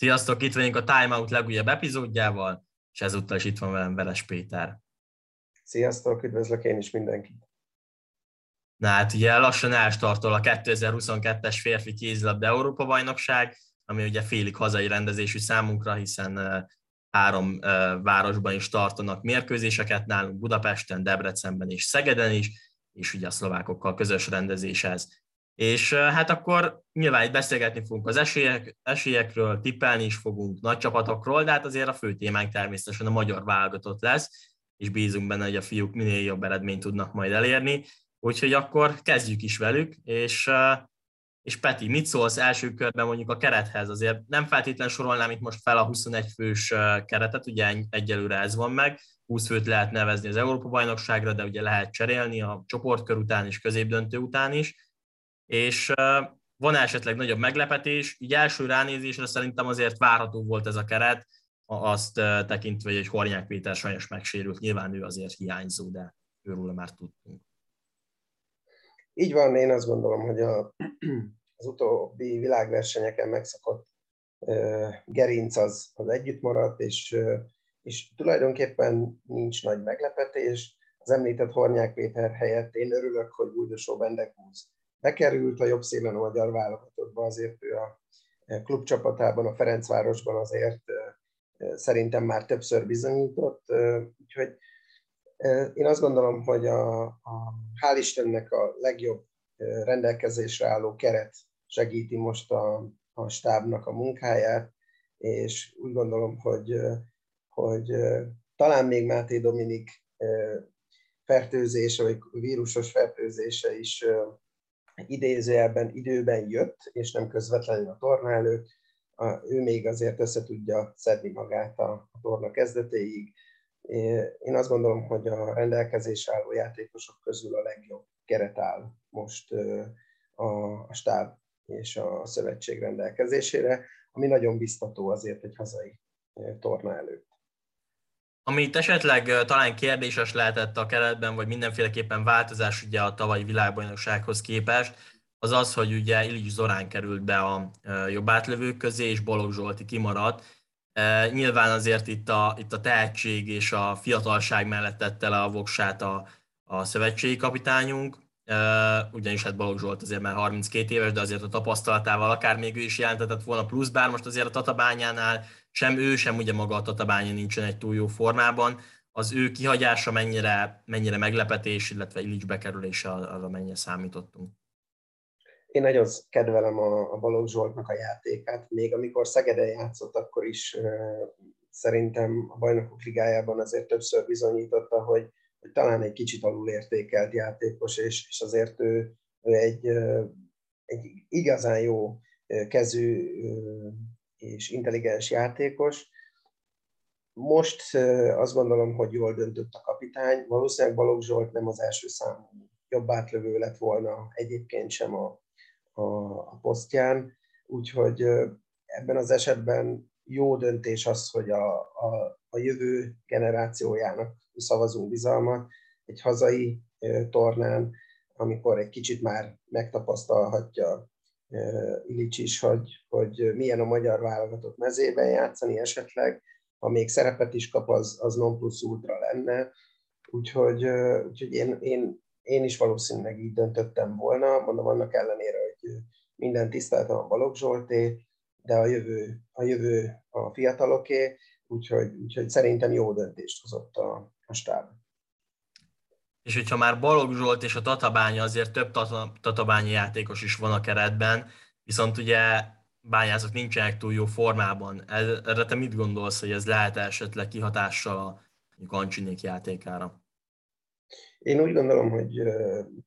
Sziasztok, itt vagyunk a Time Out legújabb epizódjával, és ezúttal is itt van velem Veres Péter. Sziasztok, üdvözlök én is mindenkit. Na hát ugye lassan elstartol a 2022-es férfi kézilabda Európa bajnokság, ami ugye félig hazai rendezésű számunkra, hiszen három városban is tartanak mérkőzéseket nálunk, Budapesten, Debrecenben és Szegeden is, és ugye a szlovákokkal közös rendezés ez. És hát akkor nyilván itt beszélgetni fogunk az esélyek, esélyekről, tippelni is fogunk nagy csapatokról, de hát azért a fő témánk természetesen a magyar válogatott lesz, és bízunk benne, hogy a fiúk minél jobb eredményt tudnak majd elérni. Úgyhogy akkor kezdjük is velük, és, és Peti, mit szólsz első körben mondjuk a kerethez? Azért nem feltétlenül sorolnám itt most fel a 21 fős keretet, ugye egyelőre ez van meg, 20 főt lehet nevezni az Európa-bajnokságra, de ugye lehet cserélni a csoportkör után és középdöntő után is, és van esetleg nagyobb meglepetés, így első ránézésre szerintem azért várható volt ez a keret, azt tekintve, hogy Hornyák Péter sajnos megsérült, nyilván ő azért hiányzó, de őről már tudtunk. Így van, én azt gondolom, hogy a, az utóbbi világversenyeken megszokott gerinc az, az együtt maradt, és, és tulajdonképpen nincs nagy meglepetés. Az említett Hornyák Péter helyett én örülök, hogy Bújdosó Bendekúz bekerült a jobb szélen a magyar válogatottba, azért ő a klubcsapatában, a Ferencvárosban azért szerintem már többször bizonyított, úgyhogy én azt gondolom, hogy a, a hál' Istennek a legjobb rendelkezésre álló keret segíti most a, a stábnak a munkáját, és úgy gondolom, hogy, hogy talán még Máté Dominik fertőzése, vagy vírusos fertőzése is idézőjelben időben jött, és nem közvetlenül a torna előtt, ő még azért össze tudja szedni magát a, a torna kezdetéig. Én azt gondolom, hogy a rendelkezés álló játékosok közül a legjobb keret áll most a, a stáb és a szövetség rendelkezésére, ami nagyon biztató azért egy hazai torna előtt. Amit esetleg talán kérdéses lehetett a keretben, vagy mindenféleképpen változás ugye a tavalyi világbajnoksághoz képest, az az, hogy ugye Ilics Zorán került be a jobb átlövők közé, és Balogh Zsolti kimaradt. Nyilván azért itt a, itt a tehetség és a fiatalság mellett tette le a voksát a, a szövetségi kapitányunk, ugyanis hát Balogh Zsolt azért már 32 éves, de azért a tapasztalatával akár még ő is jelentetett volna plusz, bár most azért a Tatabányánál sem ő, sem ugye maga a Tatabánya nincsen egy túl jó formában. Az ő kihagyása mennyire, mennyire meglepetés, illetve Illich bekerülése arra mennyire számítottunk. Én nagyon kedvelem a, a Balogh Zsoltnak a játékát. Még amikor Szegeden játszott, akkor is szerintem a Bajnokok Ligájában azért többször bizonyította, hogy, hogy talán egy kicsit alulértékelt játékos, és, és azért ő, ő egy, egy igazán jó kezű és intelligens játékos. Most azt gondolom, hogy jól döntött a kapitány. Valószínűleg Balogh Zsolt nem az első számú jobb átlövő lett volna egyébként sem a, a, a posztján, úgyhogy ebben az esetben jó döntés az, hogy a, a, a jövő generációjának szavazunk bizalmat egy hazai tornán, amikor egy kicsit már megtapasztalhatja Ilics is, hogy, hogy milyen a magyar válogatott mezében játszani esetleg, ha még szerepet is kap, az, az non plus ultra lenne. Úgyhogy, úgyhogy én, én, én is valószínűleg így döntöttem volna, mondom annak ellenére, hogy minden tiszteltem a Balogh Zsolté, de a jövő a, jövő a fiataloké, úgyhogy, úgyhogy szerintem jó döntést hozott a, a stáb. És hogyha már Balogh Zsolt és a Tatabánya, azért több tatabányi játékos is van a keretben, viszont ugye bányászok nincsenek túl jó formában. Erre te mit gondolsz, hogy ez lehet esetleg kihatással a Kancsinék játékára? Én úgy gondolom, hogy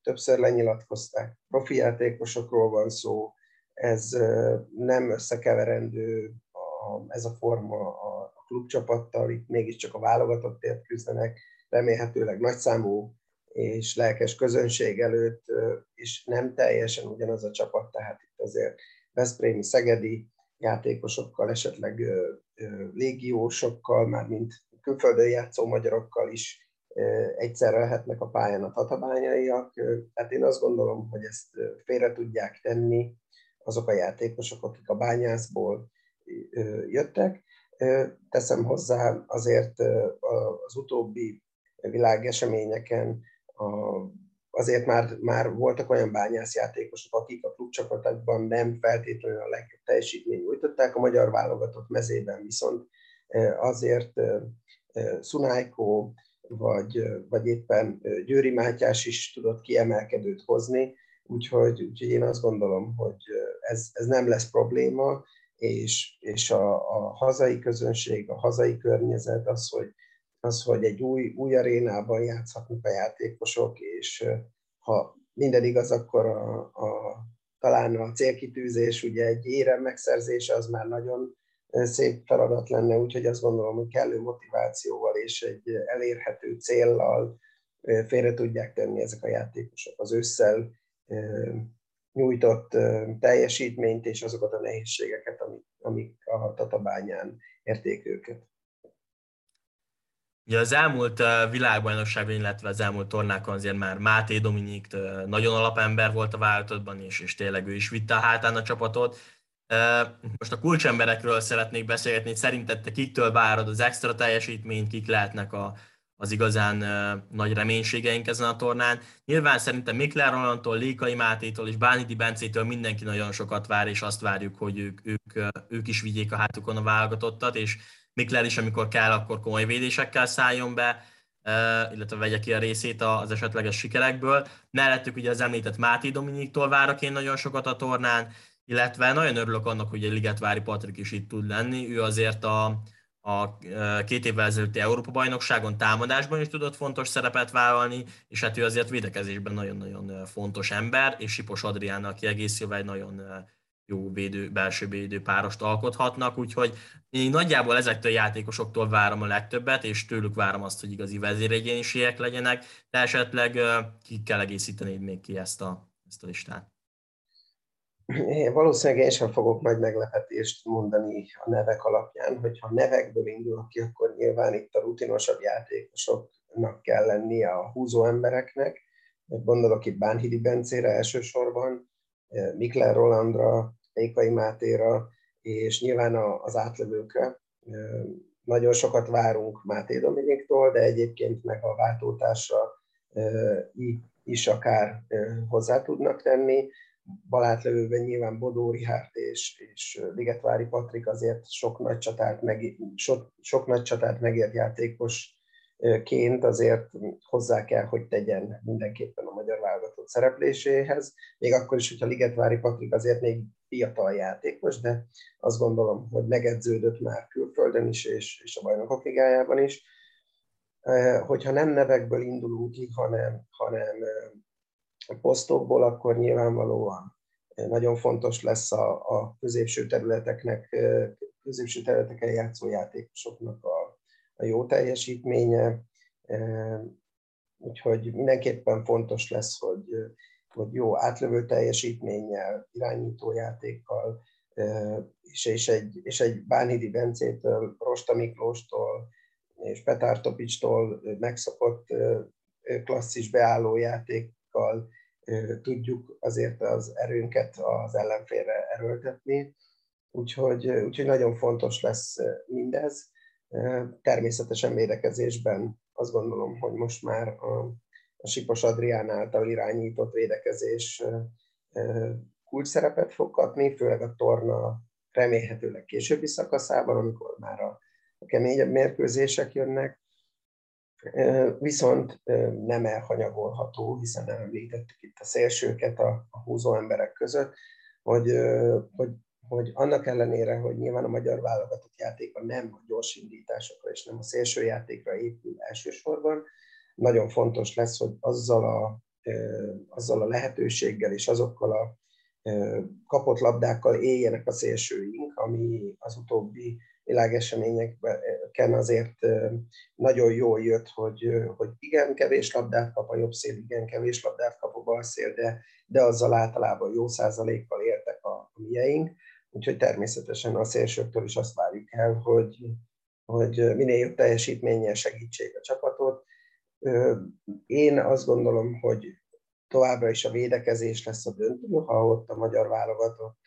többször lenyilatkozták. Profi játékosokról van szó, ez nem összekeverendő ez a forma a klubcsapattal, itt mégiscsak a válogatottért küzdenek, remélhetőleg nagyszámú és lelkes közönség előtt, és nem teljesen ugyanaz a csapat, tehát itt azért Veszprémi, Szegedi játékosokkal, esetleg légiósokkal, már mint külföldön játszó magyarokkal is egyszerre lehetnek a pályán a tatabányaiak. Tehát én azt gondolom, hogy ezt félre tudják tenni azok a játékosok, akik a bányászból jöttek. Teszem hozzá azért az utóbbi világeseményeken azért már, már voltak olyan bányászjátékosok, akik a klubcsapatokban nem feltétlenül a legjobb teljesítményt nyújtották, a magyar válogatott mezében viszont azért Szunájkó vagy, vagy éppen Győri Mátyás is tudott kiemelkedőt hozni, úgyhogy, úgyhogy én azt gondolom, hogy ez, ez nem lesz probléma, és, és a, a hazai közönség, a hazai környezet az, hogy, az, hogy egy új, új arénában játszhatnak a játékosok, és ha minden igaz, akkor a, a, talán a célkitűzés, ugye egy érem megszerzése az már nagyon szép feladat lenne, úgyhogy azt gondolom, hogy kellő motivációval és egy elérhető céllal félre tudják tenni ezek a játékosok az ősszel nyújtott teljesítményt és azokat a nehézségeket, amik, amik a Tatabányán érték őket. Ugye az elmúlt világbajnokságban, illetve az elmúlt tornákon azért már Máté Dominik nagyon alapember volt a váltottban, és, és tényleg ő is vitte a hátán a csapatot. Most a kulcsemberekről szeretnék beszélgetni, szerinted te kiktől várod az extra teljesítményt, kik lehetnek a, az igazán nagy reménységeink ezen a tornán. Nyilván szerintem Mikler Rolandtól, Lékai Mátétól és Bánidi Bencétől mindenki nagyon sokat vár, és azt várjuk, hogy ők, ők, ők is vigyék a hátukon a válogatottat, és Mikler is, amikor kell, akkor komoly védésekkel szálljon be, illetve vegye ki a részét az esetleges sikerekből. Mellettük ugye az említett Máté Dominiktól várok én nagyon sokat a tornán, illetve nagyon örülök annak, hogy egy Ligetvári Patrik is itt tud lenni. Ő azért a, a két évvel ezelőtti Európa-bajnokságon támadásban is tudott fontos szerepet vállalni, és hát ő azért védekezésben nagyon-nagyon fontos ember, és Sipos Adriánnal kiegészülve egy nagyon jó védő, belső védő párost alkothatnak, úgyhogy én nagyjából ezektől a játékosoktól várom a legtöbbet, és tőlük várom azt, hogy igazi vezéregyéniségek legyenek, de esetleg ki kell egészíteni még ki ezt a, ezt a listát. Én valószínűleg én sem fogok nagy meglepetést mondani a nevek alapján, hogyha nevekből indulok ki, akkor nyilván itt a rutinosabb játékosoknak kell lennie a húzó embereknek. Gondolok itt Bánhidi Bencére elsősorban, Mikler Rolandra, Ékai Mátéra, és nyilván az átlövőkre. Nagyon sokat várunk Máté Dominiktól, de egyébként meg a váltótásra is akár hozzá tudnak tenni. Balátlövőben nyilván Bodó Rihárd és, és Ligetvári Patrik azért sok nagy csatát, meg, sok, sok nagy csatát megért játékos ként azért hozzá kell, hogy tegyen mindenképpen a magyar válogatott szerepléséhez, még akkor is, hogyha Ligetvári Patrik azért még fiatal játékos, de azt gondolom, hogy megedződött már külföldön is, és, és a bajnokok ligájában is. Hogyha nem nevekből indulunk ki, hanem, hanem posztokból, akkor nyilvánvalóan nagyon fontos lesz a, a középső területeknek, középső területeken játszó játékosoknak a a jó teljesítménye, úgyhogy mindenképpen fontos lesz, hogy, hogy jó átlövő teljesítménnyel, irányítójátékkal, és, és, egy, és egy Bánhidi Bencétől, Rosta Miklóstól és Petár Topicstól megszokott klasszis beálló játékkal tudjuk azért az erőnket az ellenfélre erőltetni. Úgyhogy, úgyhogy nagyon fontos lesz mindez. Természetesen védekezésben azt gondolom, hogy most már a, a Sipos Adrián által irányított védekezés kulcs szerepet fog kapni, főleg a torna remélhetőleg későbbi szakaszában, amikor már a, a keményebb mérkőzések jönnek. Viszont nem elhanyagolható, hiszen említettük itt a szélsőket a, a húzó emberek között, hogy, hogy hogy annak ellenére, hogy nyilván a magyar válogatott játéka nem a gyors indításokra és nem a szélső játékra épül elsősorban, nagyon fontos lesz, hogy azzal a, azzal a lehetőséggel és azokkal a kapott labdákkal éljenek a szélsőink, ami az utóbbi világeseményeken azért nagyon jól jött, hogy, hogy igen, kevés labdát kap a jobb szél, igen, kevés labdát kap a bal szél, de, de azzal általában jó százalékkal értek a, a mieink. Úgyhogy természetesen a szélsőktől is azt várjuk el, hogy, hogy minél jobb teljesítménnyel segítsék a csapatot. Én azt gondolom, hogy továbbra is a védekezés lesz a döntő, ha ott a magyar válogatott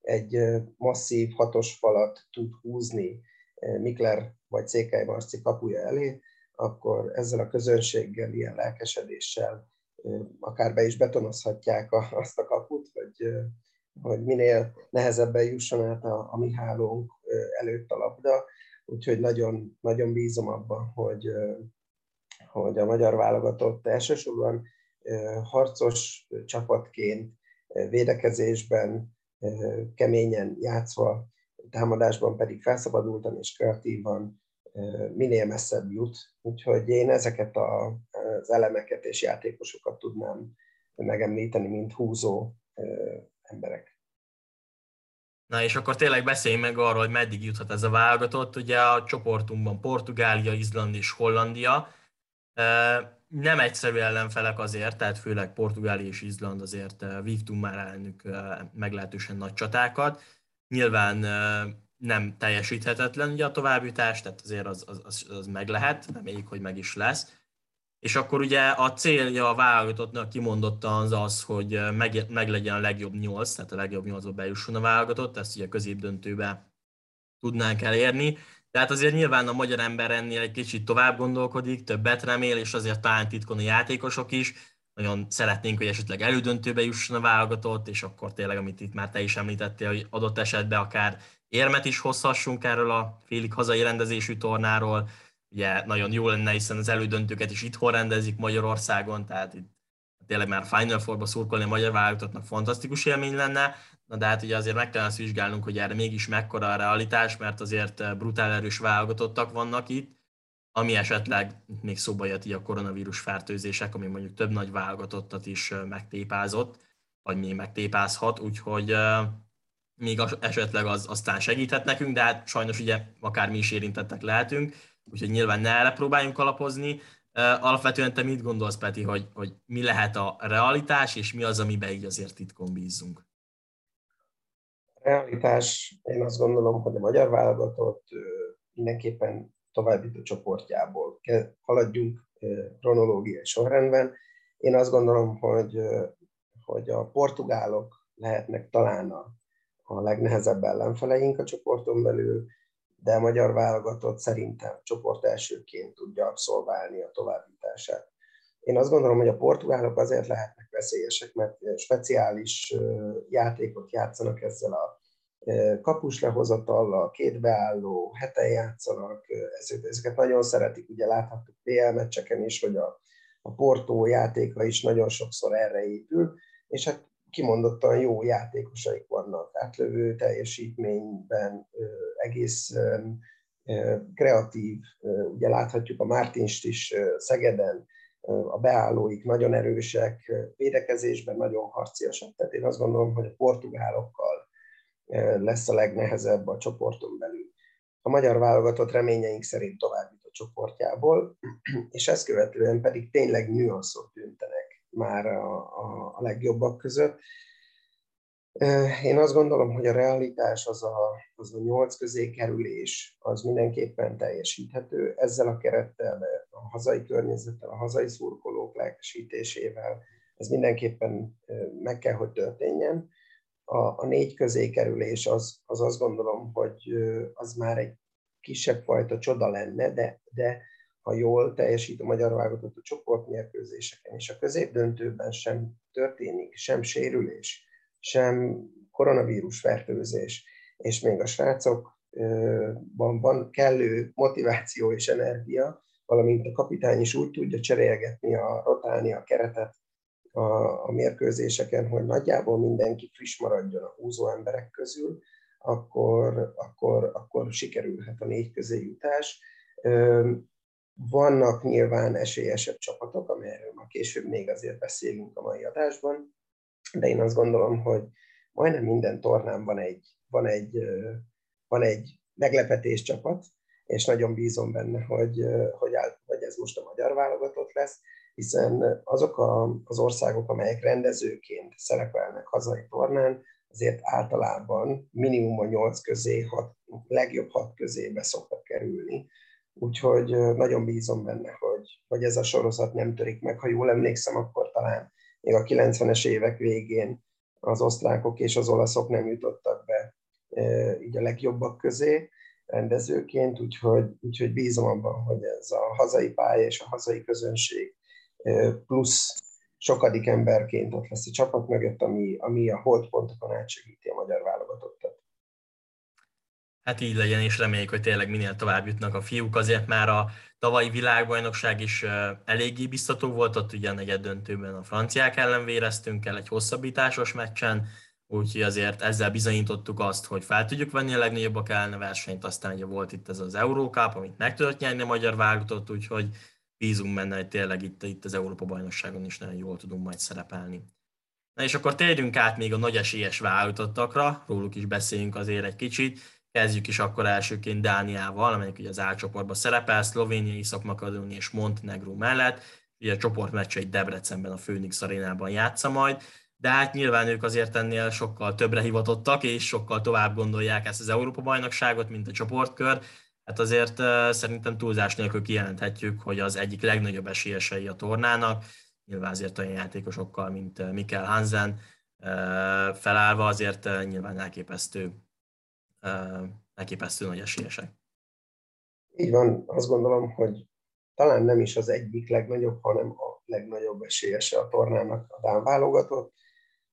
egy masszív hatos falat tud húzni Mikler vagy Székely Marci kapuja elé, akkor ezzel a közönséggel, ilyen lelkesedéssel akár be is betonozhatják azt a kaput, hogy, hogy minél nehezebben jusson át a, a mi hálónk előtt a labda. Úgyhogy nagyon, nagyon bízom abban, hogy, hogy a magyar válogatott elsősorban harcos csapatként, védekezésben, keményen játszva, támadásban pedig felszabadultan és kreatívan minél messzebb jut. Úgyhogy én ezeket a, az elemeket és játékosokat tudnám megemlíteni, mint húzó emberek. Na és akkor tényleg beszéljünk meg arról, hogy meddig juthat ez a válogatott. Ugye a csoportunkban Portugália, Izland és Hollandia. Nem egyszerű ellenfelek azért, tehát főleg Portugália és Izland azért vívtunk már ellenük meglehetősen nagy csatákat. Nyilván nem teljesíthetetlen ugye a továbbjutás, tehát azért az, az, az, az meg lehet, reméljük, hogy meg is lesz. És akkor ugye a célja a válogatottnak kimondottan az az, hogy meg, meg legyen a legjobb nyolc, tehát a legjobb nyolcba bejusson a válogatott, ezt ugye a középdöntőbe tudnánk elérni. Tehát azért nyilván a magyar ember ennél egy kicsit tovább gondolkodik, többet remél, és azért talán titkon a játékosok is. Nagyon szeretnénk, hogy esetleg elődöntőbe jusson a válogatott, és akkor tényleg, amit itt már te is említettél, hogy adott esetben akár érmet is hozhassunk erről a félig hazai rendezésű tornáról. Ugye nagyon jó lenne, hiszen az elődöntőket is itthon rendezik Magyarországon, tehát itt tényleg már Final Four-ba szurkolni a magyar válogatottnak fantasztikus élmény lenne, Na de hát ugye azért meg kellene azt vizsgálnunk, hogy erre mégis mekkora a realitás, mert azért brutál erős válogatottak vannak itt, ami esetleg még szóba jött így a koronavírus fertőzések, ami mondjuk több nagy válogatottat is megtépázott, vagy még megtépázhat, úgyhogy még esetleg az aztán segíthet nekünk, de hát sajnos ugye akár mi is érintettek lehetünk, úgyhogy nyilván ne erre próbáljunk alapozni. Alapvetően te mit gondolsz, Peti, hogy, hogy mi lehet a realitás, és mi az, amiben így azért titkon bízunk? A realitás, én azt gondolom, hogy a magyar válogatott mindenképpen további csoportjából. Haladjunk kronológiai sorrendben. Én azt gondolom, hogy, hogy a portugálok lehetnek talán a a legnehezebb ellenfeleink a csoporton belül, de a magyar válogatott szerintem csoport elsőként tudja abszolválni a továbbítását. Én azt gondolom, hogy a portugálok azért lehetnek veszélyesek, mert speciális játékot játszanak ezzel a kapus lehozatallal, két beálló, heten játszanak, ezeket nagyon szeretik, ugye láthattuk PL meccseken is, hogy a, a Portó játéka is nagyon sokszor erre épül, és hát kimondottan jó játékosaik vannak, átlövő teljesítményben, egész kreatív, ugye láthatjuk a Mártinst is Szegeden, a beállóik nagyon erősek, védekezésben nagyon harciasak, tehát én azt gondolom, hogy a portugálokkal lesz a legnehezebb a csoporton belül. A magyar válogatott reményeink szerint tovább a csoportjából, és ezt követően pedig tényleg nüanszok tűntenek már a, a, a legjobbak között. Én azt gondolom, hogy a realitás az a, az a nyolc közé kerülés, az mindenképpen teljesíthető. Ezzel a kerettel, a hazai környezettel, a hazai szurkolók lelkesítésével, ez mindenképpen meg kell, hogy történjen. A, a négy közé kerülés az, az azt gondolom, hogy az már egy kisebb fajta csoda lenne, de, de ha jól teljesít a magyar válogatott a csoportmérkőzéseken, és a középdöntőben sem történik sem sérülés, sem koronavírus fertőzés, és még a srácokban van kellő motiváció és energia, valamint a kapitány is úgy tudja cserélgetni, a, rotálni a keretet a, a mérkőzéseken, hogy nagyjából mindenki friss maradjon a húzó emberek közül, akkor, akkor, akkor sikerülhet a négy közé jutás. Vannak nyilván esélyesebb csapatok, amelyről ma később még azért beszélünk a mai adásban, de én azt gondolom, hogy majdnem minden tornán van egy, van egy, van egy meglepetés csapat, és nagyon bízom benne, hogy, hogy, áll, hogy ez most a magyar válogatott lesz, hiszen azok a, az országok, amelyek rendezőként szerepelnek hazai tornán, azért általában minimum a nyolc közé, hat, legjobb hat közébe szoktak kerülni. Úgyhogy nagyon bízom benne, hogy, hogy ez a sorozat nem törik meg. Ha jól emlékszem, akkor talán még a 90-es évek végén az osztrákok és az olaszok nem jutottak be így a legjobbak közé rendezőként, úgyhogy, úgyhogy bízom abban, hogy ez a hazai pálya és a hazai közönség plusz sokadik emberként ott lesz a csapat mögött, ami, ami a holdpontokon átsegíti a magyar válogatottat. Hát így legyen, és reméljük, hogy tényleg minél tovább jutnak a fiúk. Azért már a tavalyi világbajnokság is eléggé biztató volt, ott ugye a negyed döntőben a franciák ellen véreztünk el egy hosszabbításos meccsen, úgyhogy azért ezzel bizonyítottuk azt, hogy fel tudjuk venni a legnagyobbak ellen a versenyt, aztán ugye volt itt ez az Eurókáp, amit meg tudott nyerni a magyar válogatott, úgyhogy bízunk benne, hogy tényleg itt, itt az Európa-bajnokságon is nagyon jól tudunk majd szerepelni. Na és akkor térjünk át még a nagy esélyes válogatottakra, róluk is beszéljünk azért egy kicsit. Kezdjük is akkor elsőként Dániával, amelyik ugye az álcsoportban szerepel, Szlovénia, Észak-Makedónia és Montenegro mellett. Ugye a csoportmeccseit Debrecenben, a Phoenix arénában játsza majd, de hát nyilván ők azért ennél sokkal többre hivatottak, és sokkal tovább gondolják ezt az Európa-bajnokságot, mint a csoportkör. Hát azért szerintem túlzás nélkül kijelenthetjük, hogy az egyik legnagyobb esélyesei a tornának, nyilván azért olyan játékosokkal, mint Mikkel Hansen, felállva azért nyilván elképesztő elképesztő nagy esélyesek. Így van, azt gondolom, hogy talán nem is az egyik legnagyobb, hanem a legnagyobb esélyese a tornának a Dán válogatott.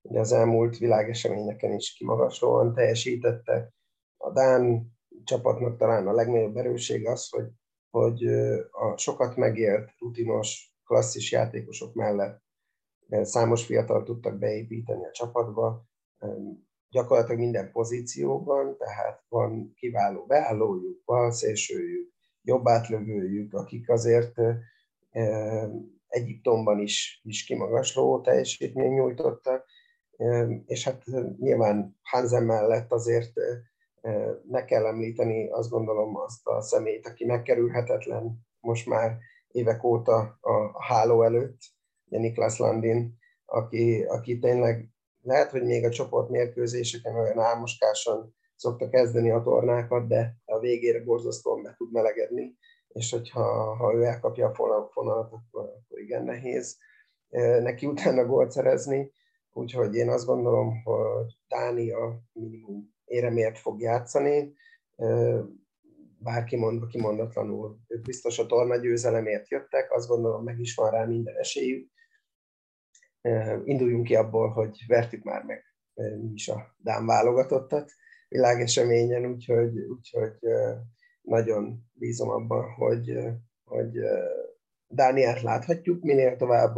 Ugye az elmúlt világeseményeken is kimagaslóan teljesítettek. A Dán csapatnak talán a legnagyobb erőség az, hogy, hogy a sokat megélt, rutinos, klasszis játékosok mellett számos fiatal tudtak beépíteni a csapatba, gyakorlatilag minden pozícióban, tehát van kiváló beállójuk, van szélsőjük, jobb átlövőjük, akik azért Egyiptomban is, is kimagasló teljesítmény nyújtottak, és hát nyilván Hansen mellett azért meg kell említeni, azt gondolom, azt a szemét, aki megkerülhetetlen most már évek óta a háló előtt, Niklas Landin, aki, aki tényleg lehet, hogy még a csoport mérkőzéseken olyan álmoskásan szokta kezdeni a tornákat, de a végére borzasztóan be tud melegedni, és hogyha ha ő elkapja a fonalat, akkor, akkor igen nehéz neki utána gólt szerezni. Úgyhogy én azt gondolom, hogy Dánia minimum éremért fog játszani, bárki mondva kimondatlanul, ők biztos a torna győzelemért jöttek, azt gondolom meg is van rá minden esélyük, induljunk ki abból, hogy vertük már meg mi is a Dán válogatottat világeseményen, úgyhogy, úgyhogy nagyon bízom abban, hogy, hogy Dániát láthatjuk minél tovább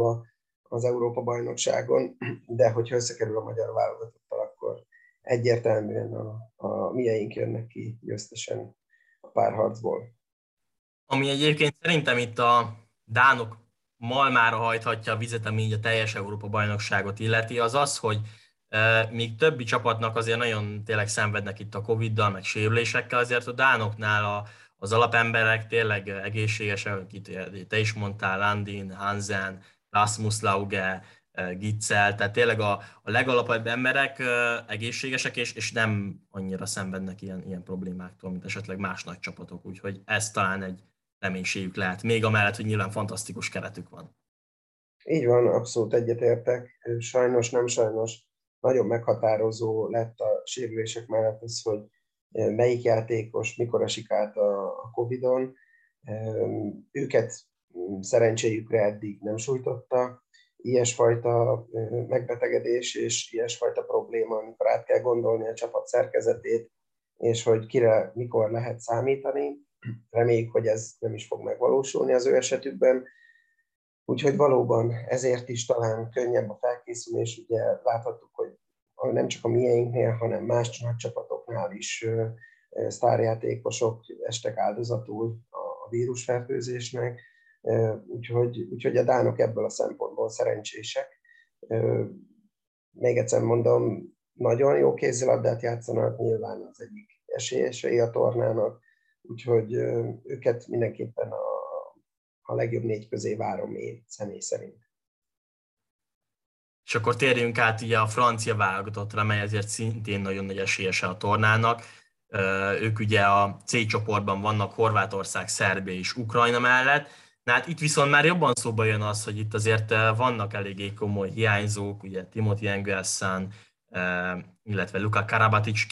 az Európa-bajnokságon, de hogyha összekerül a magyar válogatottal, akkor egyértelműen a, a mieink jönnek ki győztesen a párharcból. Ami egyébként szerintem itt a Dánok malmára hajthatja a vizet, ami így a teljes Európa-bajnokságot illeti, az az, hogy e, míg többi csapatnak azért nagyon tényleg szenvednek itt a Covid-dal, meg sérülésekkel, azért a Dánoknál a, az alapemberek tényleg egészségesek, akit te is mondtál, Landin, Hansen, Rasmus Lauge, Gitzel, tehát tényleg a, a legalapabb emberek egészségesek, és, és nem annyira szenvednek ilyen, ilyen problémáktól, mint esetleg más nagy csapatok, úgyhogy ez talán egy, reménységük lehet, még amellett, hogy nyilván fantasztikus keretük van. Így van, abszolút egyetértek. Sajnos, nem sajnos, nagyon meghatározó lett a sérülések mellett az, hogy melyik játékos mikor esik át a Covid-on. Őket szerencséjükre eddig nem sújtotta. Ilyesfajta megbetegedés és ilyesfajta probléma, amikor át kell gondolni a csapat szerkezetét, és hogy kire mikor lehet számítani, Reméljük, hogy ez nem is fog megvalósulni az ő esetükben. Úgyhogy valóban ezért is talán könnyebb a felkészülés. Ugye láthattuk, hogy nem csak a mieinknél, hanem más csapatoknál is sztárjátékosok estek áldozatul a vírusfertőzésnek, úgyhogy, úgyhogy a dánok ebből a szempontból szerencsések. Még egyszer mondom, nagyon jó kézilabdát játszanak, nyilván az egyik esélyesei a tornának, úgyhogy őket mindenképpen a, a legjobb négy közé várom én személy szerint. És akkor térjünk át ugye a francia válogatottra, mely ezért szintén nagyon nagy esélyese a tornának. Ők ugye a C csoportban vannak Horvátország, Szerbia és Ukrajna mellett. Na hát itt viszont már jobban szóba jön az, hogy itt azért vannak eléggé komoly hiányzók, ugye Timothy Engelsen, illetve Luka Karabatic,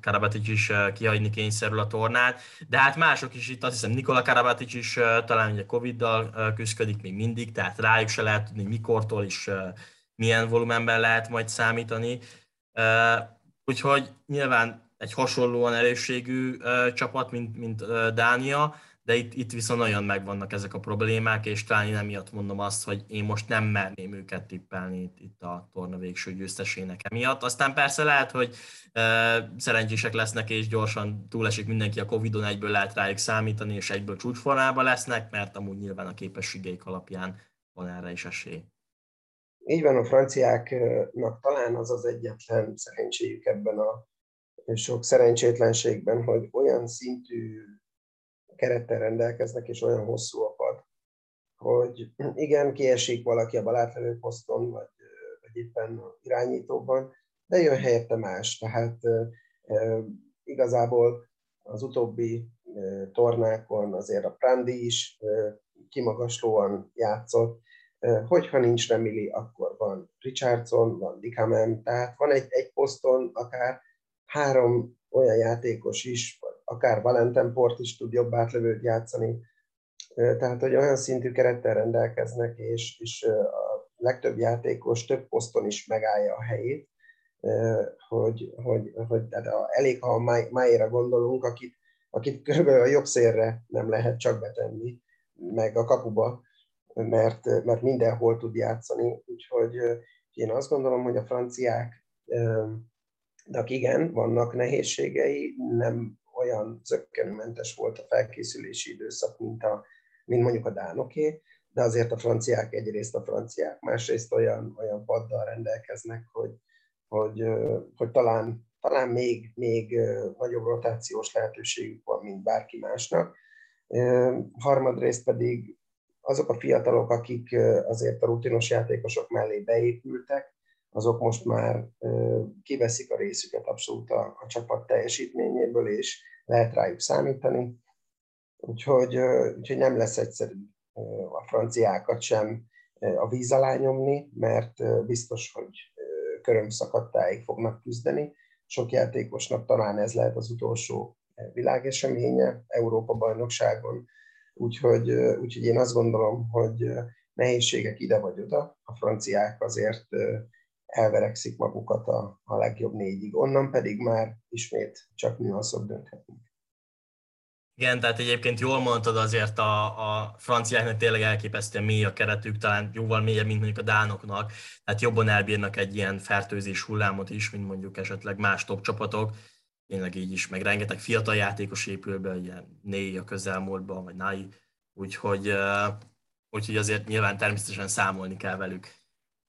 Karabatic is kihagyni kényszerül a tornát, de hát mások is itt, azt hiszem Nikola Karabatic is talán ugye Covid-dal küzdik még mindig, tehát rájuk se lehet tudni, mikortól is milyen volumenben lehet majd számítani. Úgyhogy nyilván egy hasonlóan erősségű csapat, mint, mint Dánia, de itt, itt viszont nagyon megvannak ezek a problémák, és talán én emiatt mondom azt, hogy én most nem merném őket tippelni itt, itt a torna végső győztesének emiatt. Aztán persze lehet, hogy e, szerencsések lesznek, és gyorsan túlesik mindenki a Covid-on, egyből lehet rájuk számítani, és egyből csúcsformában lesznek, mert amúgy nyilván a képességeik alapján van erre is esély. Így van, a franciáknak talán az az egyetlen szerencséjük ebben a sok szerencsétlenségben, hogy olyan szintű kerettel rendelkeznek, és olyan hosszú a pad, hogy igen, kiesik valaki a balátlevő poszton, vagy, vagy éppen irányítóban, de jön helyette más. Tehát e, igazából az utóbbi e, tornákon azért a Prandi is e, kimagaslóan játszott, hogyha nincs Remili, akkor van Richardson, van Dikamen, tehát van egy, egy poszton akár három olyan játékos is, akár Valentemport is tud jobb átlövőt játszani. Tehát, hogy olyan szintű kerettel rendelkeznek, és, és a legtöbb játékos több poszton is megállja a helyét, hogy, hogy, hogy tehát elég, ha a Máéra gondolunk, akit, akit körülbelül a jobb szélre nem lehet csak betenni, meg a kapuba, mert, mert mindenhol tud játszani. Úgyhogy én azt gondolom, hogy a franciák de igen, vannak nehézségei, nem olyan zöggenőmentes volt a felkészülési időszak, mint, a, mint mondjuk a dánoké, de azért a franciák egyrészt a franciák, másrészt olyan, olyan paddal rendelkeznek, hogy, hogy, hogy talán, talán még, még nagyobb rotációs lehetőségük van, mint bárki másnak. Harmadrészt pedig azok a fiatalok, akik azért a rutinos játékosok mellé beépültek, azok most már kiveszik a részüket abszolút a, a csapat teljesítményéből, és lehet rájuk számítani. Úgyhogy, úgyhogy nem lesz egyszerű a franciákat sem a víz alá nyomni, mert biztos, hogy körömszakadtáig fognak küzdeni. Sok játékosnak talán ez lehet az utolsó világeseménye Európa-bajnokságon, úgyhogy, úgyhogy én azt gondolom, hogy nehézségek ide vagy oda. A franciák azért elverekszik magukat a, a legjobb négyig. Onnan pedig már ismét csak nüanszok dönthetünk. Igen, tehát egyébként jól mondtad azért a, a franciáknak tényleg elképesztően mély a keretük, talán jóval mélyebb, mint mondjuk a dánoknak, tehát jobban elbírnak egy ilyen fertőzés hullámot is, mint mondjuk esetleg más top csapatok, tényleg így is, meg rengeteg fiatal játékos épül be, ilyen négy a közelmúltban, vagy Nai, úgyhogy, úgyhogy azért nyilván természetesen számolni kell velük.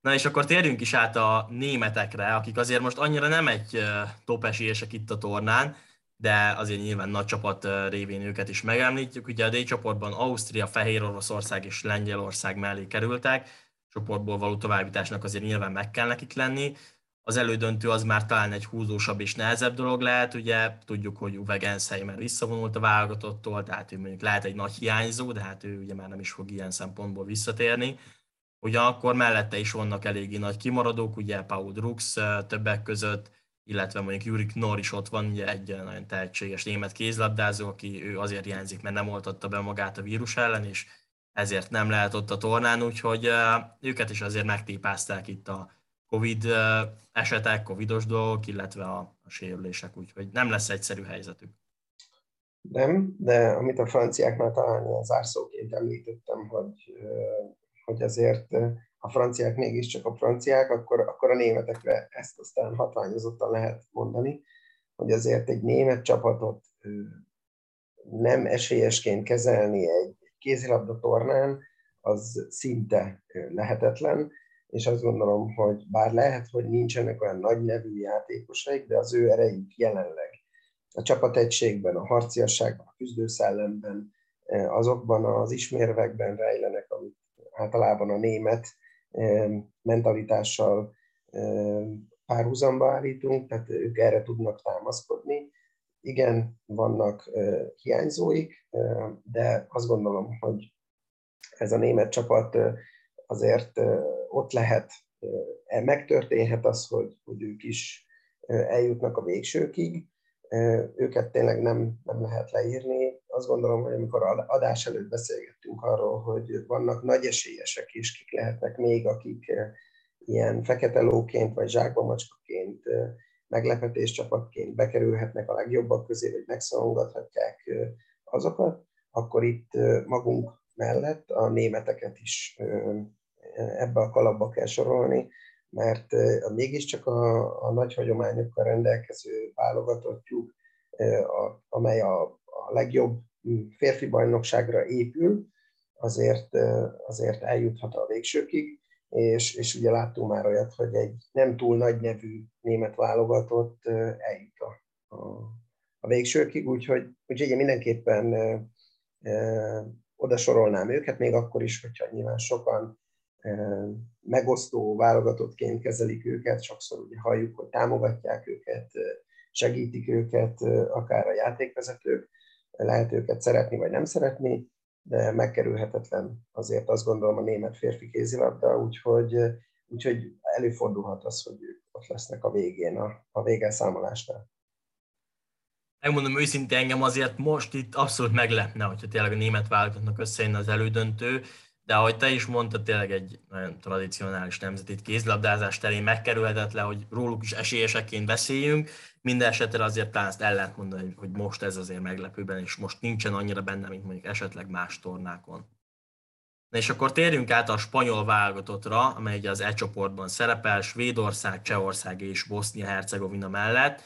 Na és akkor térjünk is át a németekre, akik azért most annyira nem egy top esélyesek itt a tornán, de azért nyilván nagy csapat révén őket is megemlítjük. Ugye a D csoportban Ausztria, Fehér Oroszország és Lengyelország mellé kerültek, csoportból való továbbításnak azért nyilván meg kell nekik lenni. Az elődöntő az már talán egy húzósabb és nehezebb dolog lehet, ugye tudjuk, hogy Uwe Gensheimer visszavonult a válogatottól, tehát ő mondjuk lehet egy nagy hiányzó, de hát ő ugye már nem is fog ilyen szempontból visszatérni. Ugyanakkor mellette is vannak eléggé nagy kimaradók, ugye Paul Drux többek között, illetve mondjuk Juri Knorr is ott van, ugye egy nagyon tehetséges német kézlabdázó, aki ő azért hiányzik, mert nem oltatta be magát a vírus ellen, és ezért nem lehet ott a tornán, úgyhogy őket is azért megtépázták itt a Covid esetek, Covidos dolgok, illetve a, a sérülések, úgyhogy nem lesz egyszerű helyzetük. Nem, de amit a franciáknál talán ilyen zárszóként említettem, hogy hogy azért a franciák mégiscsak a franciák, akkor, akkor a németekre ezt aztán hatványozottan lehet mondani, hogy azért egy német csapatot nem esélyesként kezelni egy kézilabda tornán, az szinte lehetetlen, és azt gondolom, hogy bár lehet, hogy nincsenek olyan nagy nevű játékosaik, de az ő erejük jelenleg a csapategységben, a harciasságban, a küzdőszellemben, azokban az ismérvekben rejlenek, amit általában a német mentalitással párhuzamba állítunk, tehát ők erre tudnak támaszkodni. Igen, vannak hiányzóik, de azt gondolom, hogy ez a német csapat azért ott lehet, megtörténhet az, hogy, hogy ők is eljutnak a végsőkig. Őket tényleg nem, nem lehet leírni. Azt gondolom, hogy amikor adás előtt beszélgettünk arról, hogy vannak nagy esélyesek is, kik lehetnek még, akik ilyen fekete lóként vagy zsákba macskaként, meglepetés csapatként bekerülhetnek a legjobbak közé, vagy megszorongathatják azokat, akkor itt magunk mellett a németeket is ebbe a kalapba kell sorolni, mert mégiscsak a, a nagy hagyományokkal rendelkező válogatottjuk, amely a, a legjobb férfi bajnokságra épül, azért, azért eljuthat a végsőkig, és, és ugye láttunk már olyat, hogy egy nem túl nagy nevű német válogatott eljut a, a, a végsőkig, úgyhogy, úgyhogy én mindenképpen e, e, oda sorolnám őket, még akkor is, hogyha nyilván sokan megosztó válogatottként kezelik őket, sokszor ugye halljuk, hogy támogatják őket, segítik őket, akár a játékvezetők, lehet őket szeretni vagy nem szeretni, de megkerülhetetlen azért azt gondolom a német férfi kézilabda, úgyhogy, úgyhogy előfordulhat az, hogy ők ott lesznek a végén, a, a végelszámolásnál. Megmondom őszintén, engem azért most itt abszolút meglepne, hogyha tényleg a német válogatottnak összejön az elődöntő, de ahogy te is mondtad, tényleg egy nagyon tradicionális nemzeti kézlabdázás terén megkerülhetetlen, hogy róluk is esélyeseként beszéljünk. Minden esetre azért talán ezt ellent mondani, hogy most ez azért meglepőben, és most nincsen annyira benne, mint mondjuk esetleg más tornákon. Na és akkor térjünk át a spanyol válogatottra, amely ugye az E csoportban szerepel, Svédország, Csehország és Bosznia-Hercegovina mellett.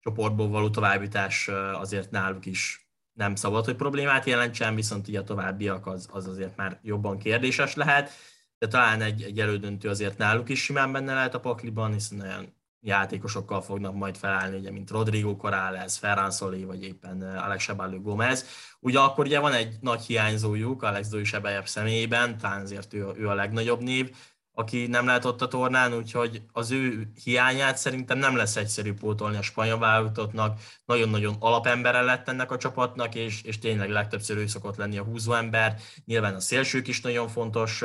Csoportból való továbbítás azért náluk is nem szabad, hogy problémát jelentsen, viszont így a továbbiak az, az azért már jobban kérdéses lehet, de talán egy, egy elődöntő azért náluk is simán benne lehet a pakliban, hiszen olyan játékosokkal fognak majd felállni, ugye, mint Rodrigo Corrales, Ferran Solé, vagy éppen eh, Alex Sebalő Gomez. Ugye akkor ugye van egy nagy hiányzójuk Alex Doi Sebejev személyében, talán azért ő, ő a legnagyobb név, aki nem lehet ott a tornán, úgyhogy az ő hiányát szerintem nem lesz egyszerű pótolni a spanyol válogatottnak. Nagyon-nagyon alapembere lett ennek a csapatnak, és, és tényleg legtöbbször ő szokott lenni a húzóember. Nyilván a szélsők is nagyon fontos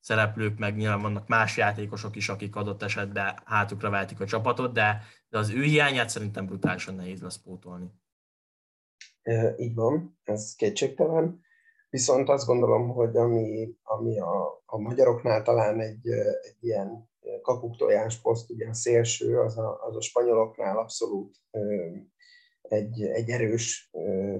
szereplők, meg nyilván vannak más játékosok is, akik adott esetben hátukra váltik a csapatot, de, de az ő hiányát szerintem brutálisan nehéz lesz pótolni. Így van, ez kétségtelen. Viszont azt gondolom, hogy ami, ami a, a magyaroknál talán egy, egy ilyen kakuktojás poszt, ugye a szélső, az a, az a spanyoloknál abszolút egy, egy erős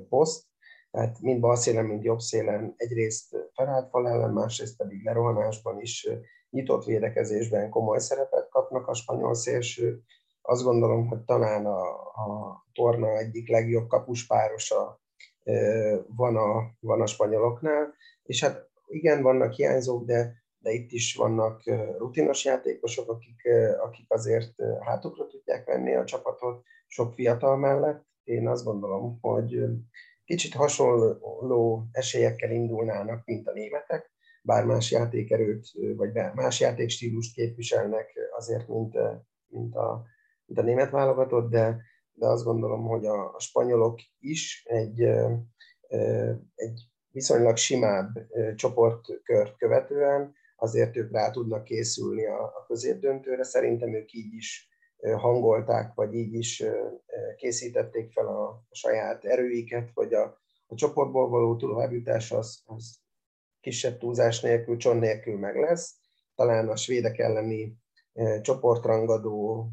poszt, tehát mind bal szélen, mind jobb szélen egyrészt felállt fal ellen, másrészt pedig lerohanásban is nyitott védekezésben komoly szerepet kapnak a spanyol szélső. Azt gondolom, hogy talán a, a torna egyik legjobb kapuspárosa van a, van a spanyoloknál, és hát igen, vannak hiányzók, de, de itt is vannak rutinos játékosok, akik, akik azért hátukra tudják venni a csapatot, sok fiatal mellett. Én azt gondolom, hogy kicsit hasonló esélyekkel indulnának, mint a németek, bár más játékerőt, vagy más játékstílust képviselnek azért, mint, mint, a, mint a német válogatott, de, de azt gondolom, hogy a, a spanyolok is egy, egy viszonylag simább csoportkört követően azért ők rá tudnak készülni a, a középdöntőre. Szerintem ők így is hangolták, vagy így is készítették fel a, a saját erőiket, hogy a, a csoportból való továbbjutás az, az kisebb túlzás nélkül, cson nélkül meg lesz. Talán a svédek elleni csoportrangadó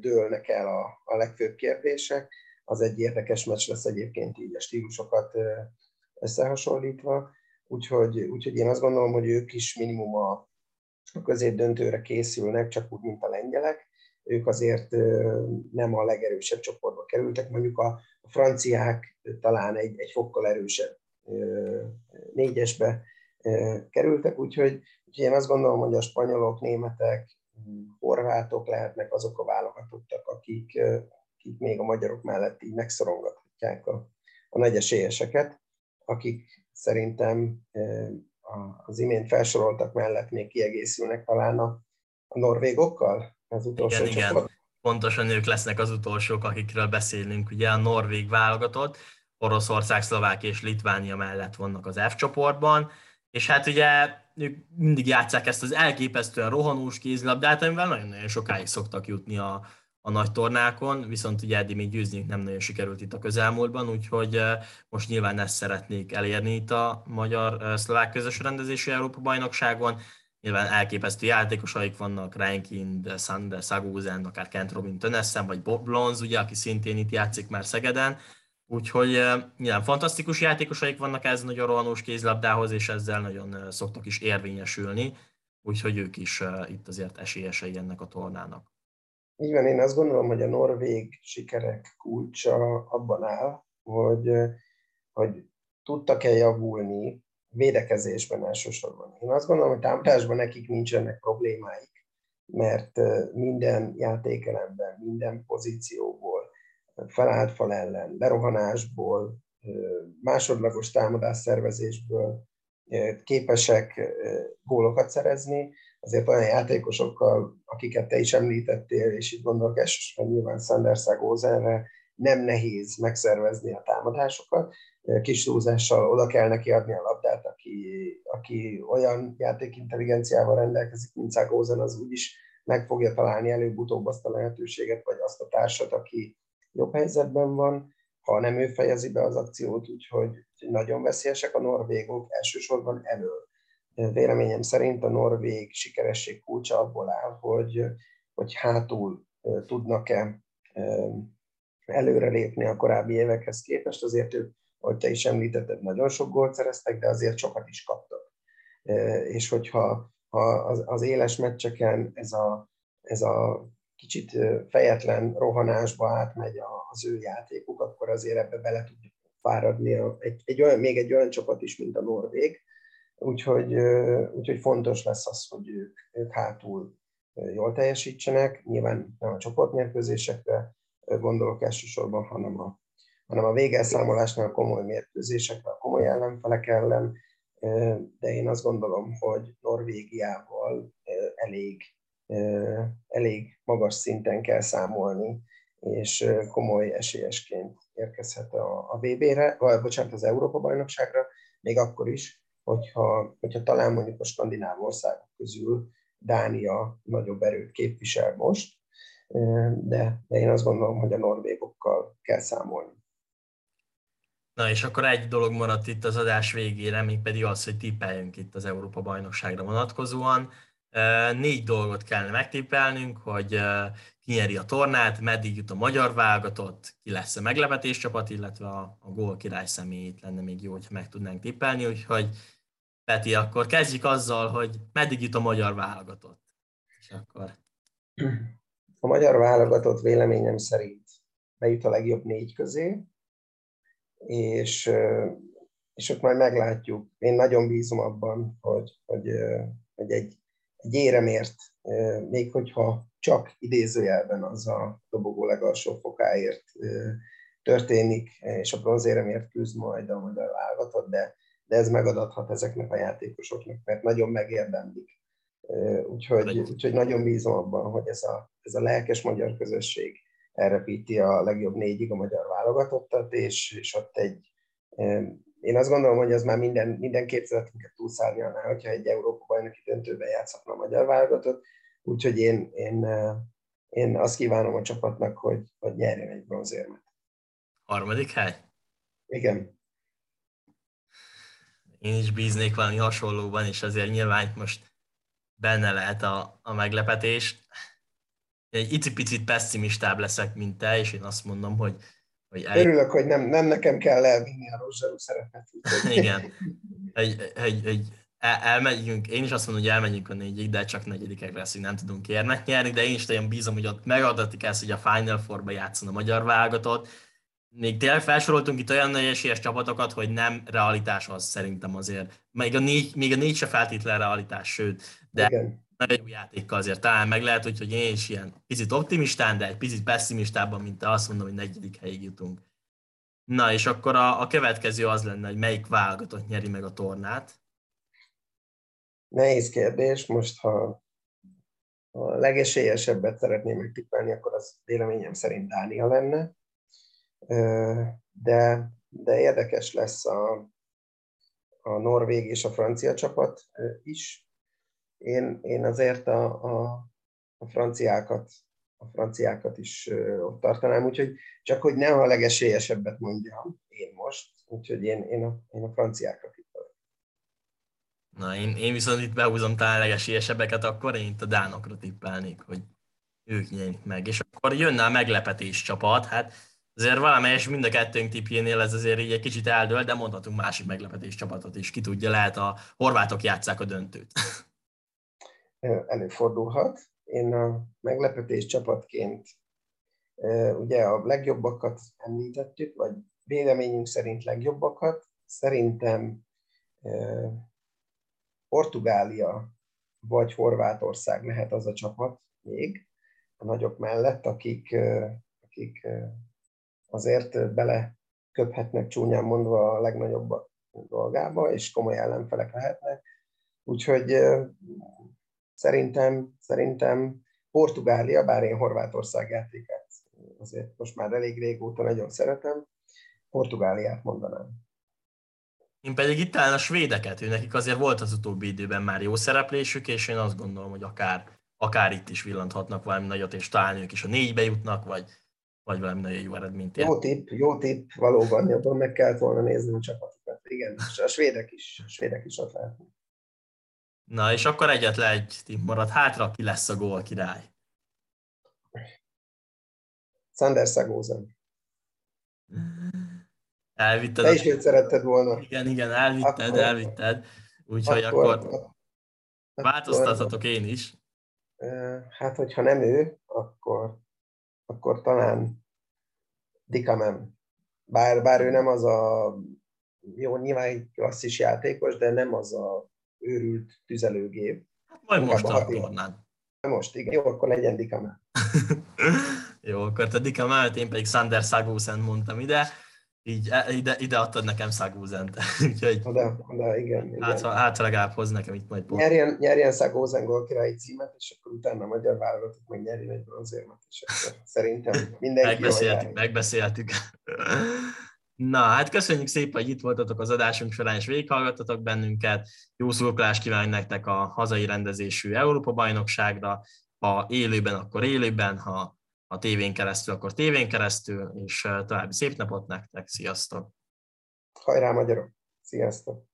dőlnek el a, a legfőbb kérdések. Az egy érdekes meccs lesz egyébként így a stílusokat összehasonlítva. Úgyhogy, úgyhogy én azt gondolom, hogy ők is minimum a, a középdöntőre készülnek, csak úgy, mint a lengyelek. Ők azért nem a legerősebb csoportba kerültek, mondjuk a, a franciák talán egy, egy fokkal erősebb négyesbe kerültek, úgyhogy, úgyhogy én azt gondolom, hogy a spanyolok, németek, horvátok lehetnek azok a válogatottak, akik, akik még a magyarok mellett így megszorongathatják a, a nagy esélyeseket, akik szerintem az imént felsoroltak mellett még kiegészülnek talán a, a norvégokkal az utolsó igen, csoport. igen. Pontosan ők lesznek az utolsók, akikről beszélünk. Ugye a norvég válogatott, Oroszország, Szlovákia és Litvánia mellett vannak az F csoportban, és hát ugye ők mindig játszák ezt az elképesztően rohanós kézlabdát, amivel nagyon-nagyon sokáig szoktak jutni a, a nagy tornákon, viszont ugye eddig még győzni nem nagyon sikerült itt a közelmúltban, úgyhogy most nyilván ezt szeretnék elérni itt a magyar-szlovák közös rendezésű Európa-bajnokságon. Nyilván elképesztő játékosaik vannak, Reinkind, Sander, Sagúzen, akár Kent Robin Tönessen, vagy Bob Blonz, ugye, aki szintén itt játszik már Szegeden. Úgyhogy nyilván fantasztikus játékosaik vannak ez nagyon rohanós kézlabdához, és ezzel nagyon szoktak is érvényesülni, úgyhogy ők is itt azért esélyesei ennek a tornának. Így van, én azt gondolom, hogy a norvég sikerek kulcsa abban áll, hogy, hogy tudtak-e javulni védekezésben elsősorban. Én azt gondolom, hogy támadásban nekik nincsenek problémáik, mert minden játékelemben, minden pozícióból, felállt ellen, berohanásból, másodlagos támadás szervezésből képesek gólokat szerezni, azért olyan játékosokkal, akiket te is említettél, és itt gondolok elsősorban nyilván Sanders Gózenre, nem nehéz megszervezni a támadásokat. Kis túlzással oda kell neki adni a labdát, aki, aki olyan játékintelligenciával rendelkezik, mint Szagózen, az úgyis meg fogja találni előbb-utóbb azt a lehetőséget, vagy azt a társat, aki jobb helyzetben van, ha nem ő fejezi be az akciót, úgyhogy nagyon veszélyesek a norvégok, elsősorban elől. Véleményem szerint a norvég sikeresség kulcsa abból áll, hogy, hogy hátul tudnak-e előrelépni a korábbi évekhez képest, azért ők, ahogy te is említetted, nagyon sok gólt szereztek, de azért sokat is kaptak. És hogyha ha az, az éles meccseken ez a, ez a kicsit fejetlen rohanásba átmegy az ő játékuk, akkor azért ebbe bele tud fáradni egy, egy olyan, még egy olyan csapat is, mint a Norvég. Úgyhogy, úgyhogy fontos lesz az, hogy ők, ők hátul jól teljesítsenek. Nyilván nem a csoportmérkőzésekre gondolok elsősorban, hanem a, hanem a végelszámolásnál komoly mérkőzésekre, a komoly ellenfelek ellen, de én azt gondolom, hogy Norvégiával elég elég magas szinten kell számolni, és komoly esélyesként érkezhet a, a VB-re, vagy bocsánat, az Európa-bajnokságra, még akkor is, hogyha, hogyha talán mondjuk a skandináv országok közül Dánia nagyobb erőt képvisel most, de, de én azt gondolom, hogy a norvégokkal kell számolni. Na és akkor egy dolog maradt itt az adás végére, még pedig az, hogy tippeljünk itt az Európa-bajnokságra vonatkozóan. Négy dolgot kellene megtippelnünk, hogy ki nyeri a tornát, meddig jut a magyar válogatott, ki lesz a meglepetés csapat, illetve a, a gól király személyét lenne még jó, hogyha meg tudnánk tippelni, úgyhogy Peti, akkor kezdjük azzal, hogy meddig jut a magyar válogatott. És akkor... A magyar válogatott véleményem szerint bejut a legjobb négy közé, és, és ott majd meglátjuk. Én nagyon bízom abban, hogy, hogy, hogy egy egy éremért, még hogyha csak idézőjelben az a dobogó legalsó fokáért történik, és a bronzéremért küzd majd a magyar válogatott, de, de ez megadathat ezeknek a játékosoknak, mert nagyon megérdemlik. Úgyhogy, úgyhogy nagyon bízom abban, hogy ez a, ez a lelkes magyar közösség elrepíti a legjobb négyig a magyar válogatottat, és, és ott egy én azt gondolom, hogy az már minden, minden képzeletünket túlszárnyalná, hogyha egy Európa bajnoki döntőben játszhatna a magyar válogatott. Úgyhogy én, én, én azt kívánom a csapatnak, hogy, hogy nyerjen egy bronzérmet. Harmadik hely? Igen. Én is bíznék valami hasonlóban, és azért nyilván most benne lehet a, a meglepetés. Egy icipicit pessimistább leszek, mint te, és én azt mondom, hogy hogy el... Örülök, hogy nem, nem nekem kell elvinni a rozsarú szerepet. Igen. Egy, egy, egy, elmegyünk, én is azt mondom, hogy elmegyünk a négyig, de csak negyedikek leszünk, nem tudunk érnek nyerni, de én is nagyon bízom, hogy ott megadatik ezt, hogy a Final Four-ba játszon a magyar válogatott. Még tényleg felsoroltunk itt olyan nagy esélyes csapatokat, hogy nem realitás az szerintem azért. Még a négy, még a négy se feltétlen realitás, sőt, de Igen nagyon jó játékkal azért talán meg lehet, hogy én is ilyen picit optimistán, de egy picit pessimistában, mint te azt mondom, hogy negyedik helyig jutunk. Na, és akkor a, a következő az lenne, hogy melyik válogatott nyeri meg a tornát. Nehéz kérdés. Most, ha a legesélyesebbet szeretném megtippelni, akkor az véleményem szerint Dánia lenne. De, de érdekes lesz a, a norvég és a francia csapat is. Én, én azért a, a, a franciákat a franciákat is ott tartanám, úgyhogy csak hogy ne a legesélyesebbet mondjam én most, úgyhogy én, én, a, én a franciákat tippelek. Na, én, én viszont itt behúzom talán legesélyesebbeket, akkor én itt a dánokra tippelnék, hogy ők nyerik meg. És akkor jönne a meglepetés csapat, hát azért valamelyes mind a kettőnk tipjénél ez azért így egy kicsit eldől, de mondhatunk másik meglepetés csapatot is. Ki tudja, lehet a horvátok játszák a döntőt. Előfordulhat. Én a meglepetés csapatként ugye a legjobbakat említettük, vagy véleményünk szerint legjobbakat. Szerintem Portugália vagy Horvátország lehet az a csapat még a nagyok mellett, akik, akik azért bele köphetnek csúnyán mondva a legnagyobbak dolgába, és komoly ellenfelek lehetnek. Úgyhogy szerintem, szerintem Portugália, bár én Horvátország játékát azért most már elég régóta nagyon szeretem, Portugáliát mondanám. Én pedig itt talán a svédeket, ő nekik azért volt az utóbbi időben már jó szereplésük, és én azt gondolom, hogy akár, akár itt is villanthatnak valami nagyot, és talán ők is a négybe jutnak, vagy, vagy valami nagyon jó eredményt Jó tipp, jó tipp, valóban jobban meg kellett volna nézni a csapatokat. Igen, a svédek is, a svédek is ott lehetnek. Na, és akkor egyetlen egy tipp marad hátra, ki lesz a gól király. Sander Szagózen. Elvitted. Te is őt szeretted volna. Igen, igen, elvitted, akkor, elvitted. Úgyhogy akkor, akkor, akkor változtathatok én is. Hát, hogyha nem ő, akkor, akkor talán Dikamem. Bár, bár ő nem az a, jó, nyilván egy klasszis játékos, de nem az a őrült tüzelőgép. Hát majd most a tornán. Most, igen. Jó, akkor legyen Dikamem. jó, akkor te Dikamem, én pedig Sander Sagusen mondtam ide így e, ide, ide adtad nekem Szagózent. Úgyhogy oda, oda, igen, igen. Hát, hát legalább hoz nekem itt majd pont. Nyerjen, nyerjen Szagózen gólkirályi címet, és akkor utána a magyar válogatott meg nyerjen egy bronzérmet, és akkor szerintem mindenki Megbeszéltük, megbeszéltük. Na, hát köszönjük szépen, hogy itt voltatok az adásunk során, és végighallgattatok bennünket. Jó szurkolást kívánok nektek a hazai rendezésű Európa-bajnokságra. Ha élőben, akkor élőben, ha a tévén keresztül, akkor tévén keresztül, és további szép napot nektek, sziasztok! Hajrá magyarok! Sziasztok!